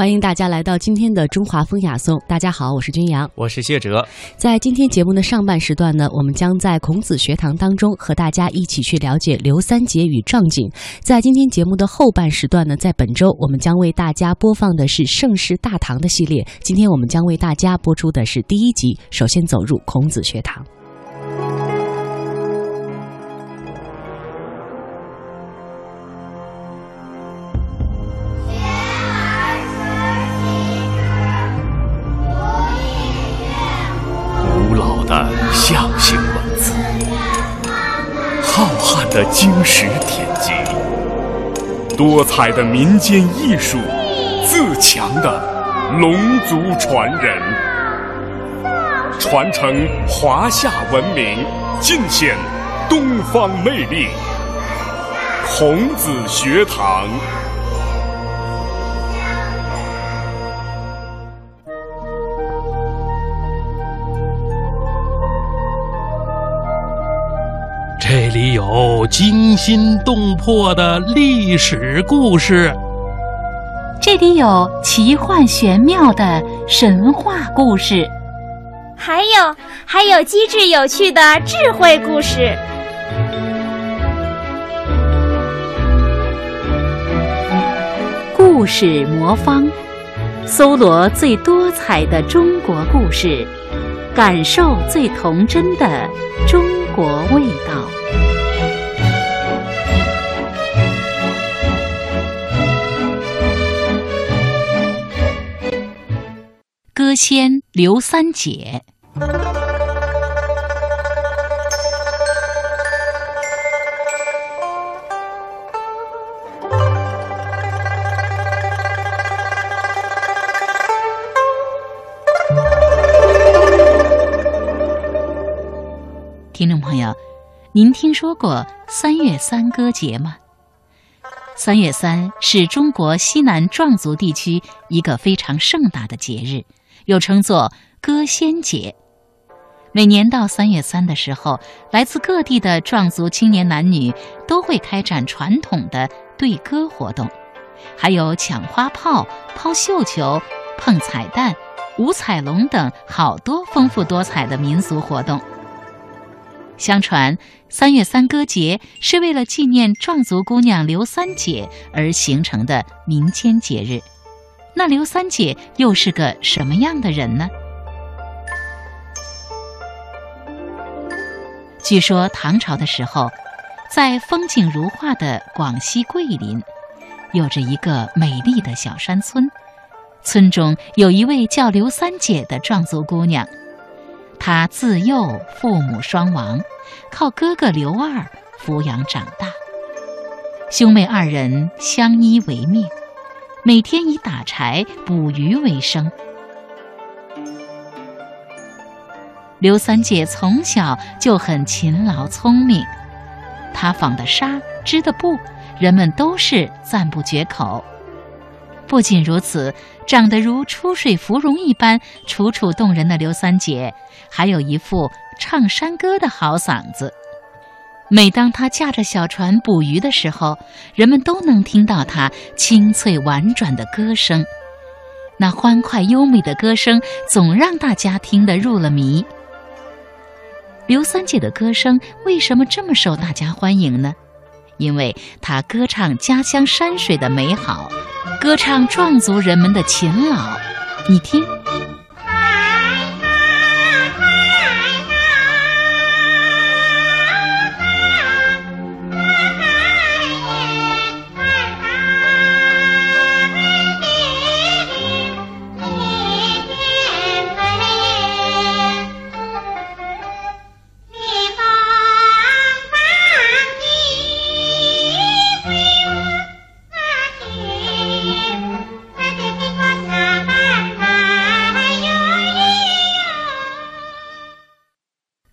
欢迎大家来到今天的中华风雅颂。大家好，我是君阳，我是谢哲。在今天节目的上半时段呢，我们将在孔子学堂当中和大家一起去了解刘三姐与壮景。在今天节目的后半时段呢，在本周我们将为大家播放的是盛世大唐的系列。今天我们将为大家播出的是第一集，首先走入孔子学堂。经史典籍，多彩的民间艺术，自强的龙族传人，传承华夏文明，尽显东方魅力。孔子学堂。里有惊心动魄的历史故事，这里有奇幻玄妙的神话故事，还有还有机智有趣的智慧故事。故事魔方，搜罗最多彩的中国故事，感受最童真的中国味道。歌仙刘三姐，听众朋友，您听说过三月三歌节吗？三月三是中国西南壮族地区一个非常盛大的节日。又称作歌仙节，每年到三月三的时候，来自各地的壮族青年男女都会开展传统的对歌活动，还有抢花炮、抛绣球、碰彩蛋、舞彩龙等好多丰富多彩的民俗活动。相传，三月三歌节是为了纪念壮族姑娘刘三姐而形成的民间节日。那刘三姐又是个什么样的人呢？据说唐朝的时候，在风景如画的广西桂林，有着一个美丽的小山村。村中有一位叫刘三姐的壮族姑娘，她自幼父母双亡，靠哥哥刘二抚养长大，兄妹二人相依为命。每天以打柴捕鱼为生。刘三姐从小就很勤劳聪明，她纺的纱、织的布，人们都是赞不绝口。不仅如此，长得如出水芙蓉一般楚楚动人的刘三姐，还有一副唱山歌的好嗓子。每当他驾着小船捕鱼的时候，人们都能听到他清脆婉转的歌声。那欢快优美的歌声总让大家听得入了迷。刘三姐的歌声为什么这么受大家欢迎呢？因为她歌唱家乡山水的美好，歌唱壮族人们的勤劳。你听。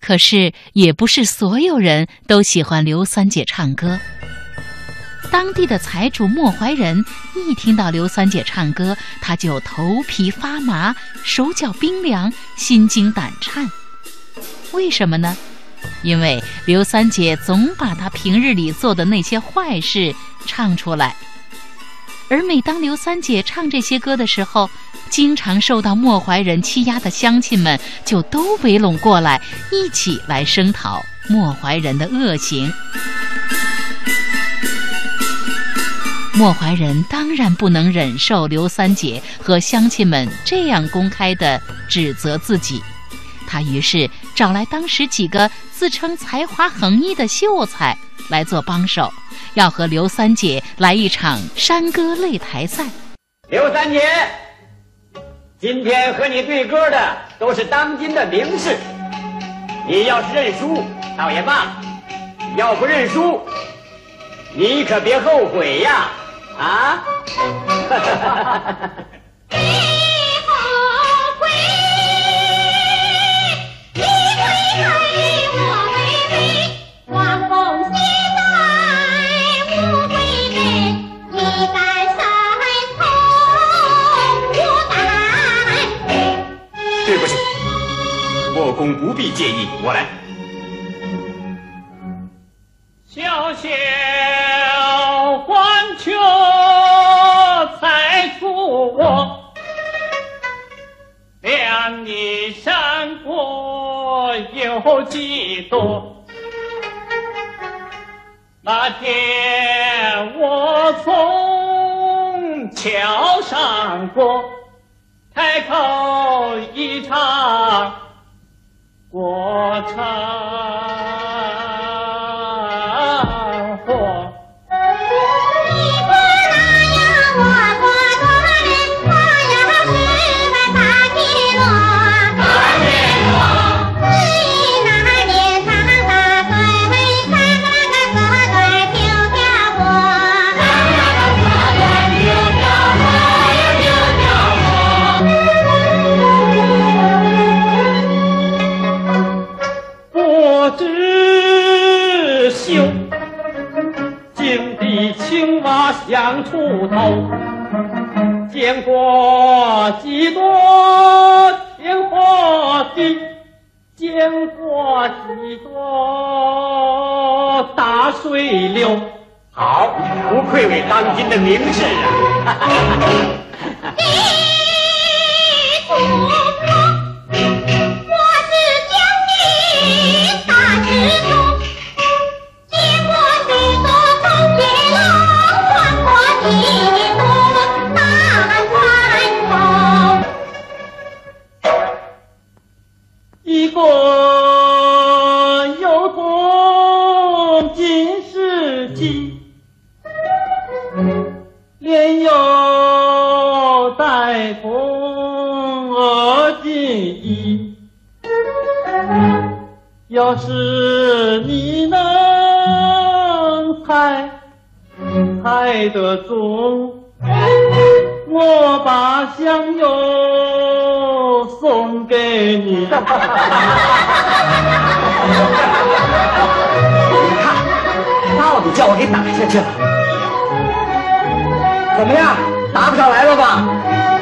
可是，也不是所有人都喜欢刘三姐唱歌。当地的财主莫怀仁一听到刘三姐唱歌，他就头皮发麻、手脚冰凉、心惊胆颤。为什么呢？因为刘三姐总把她平日里做的那些坏事唱出来。而每当刘三姐唱这些歌的时候，经常受到莫怀仁欺压的乡亲们就都围拢过来，一起来声讨莫怀仁的恶行。莫怀仁当然不能忍受刘三姐和乡亲们这样公开的指责自己，他于是找来当时几个自称才华横溢的秀才来做帮手，要和刘三姐来一场山歌擂台赛。刘三姐，今天和你对歌的都是当今的名士，你要是认输倒也罢，要不认输，你可别后悔呀！啊！哈哈哈哈哈公不必介意，我来。小小环球才出我，两你山过有几多？那天我从桥上过，开口一唱我唱。想出头，见过几多天和地，见过几多大水流。好，不愧为当今的名士啊！是你能猜猜得中，我把香油送给你。你看到底叫我给打下去了，怎么样？答不上来了吧？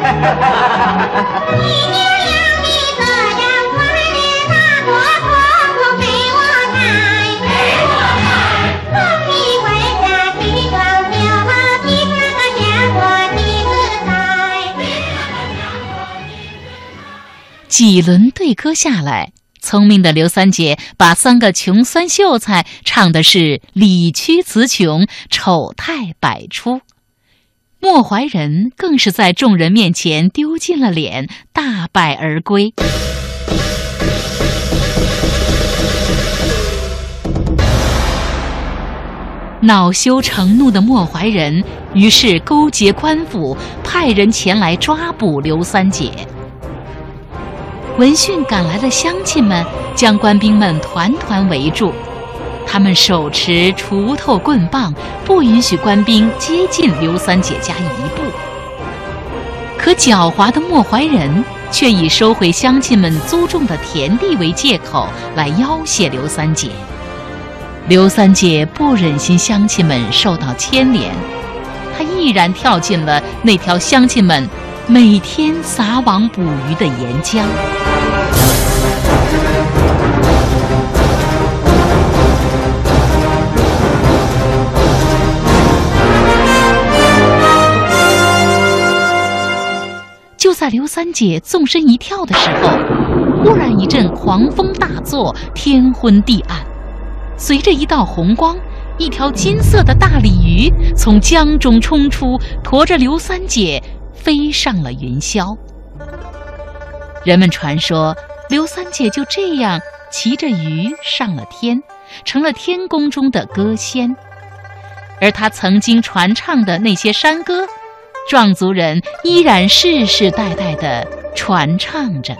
几轮对歌下来，聪明的刘三姐把三个穷酸秀才唱的是理屈词穷，丑态百出。莫怀仁更是在众人面前丢尽了脸，大败而归。恼羞成怒的莫怀仁，于是勾结官府，派人前来抓捕刘三姐。闻讯赶来的乡亲们将官兵们团团围住，他们手持锄头棍棒，不允许官兵接近刘三姐家一步。可狡猾的莫怀仁却以收回乡亲们租种的田地为借口来要挟刘三姐。刘三姐不忍心乡亲们受到牵连，她毅然跳进了那条乡亲们每天撒网捕鱼的沿江。就在刘三姐纵身一跳的时候，忽然一阵狂风大作，天昏地暗，随着一道红光，一条金色的大鲤鱼从江中冲出，驮着刘三姐飞上了云霄。人们传说，刘三姐就这样骑着鱼上了天，成了天宫中的歌仙。而她曾经传唱的那些山歌，壮族人依然世世代代的传唱着。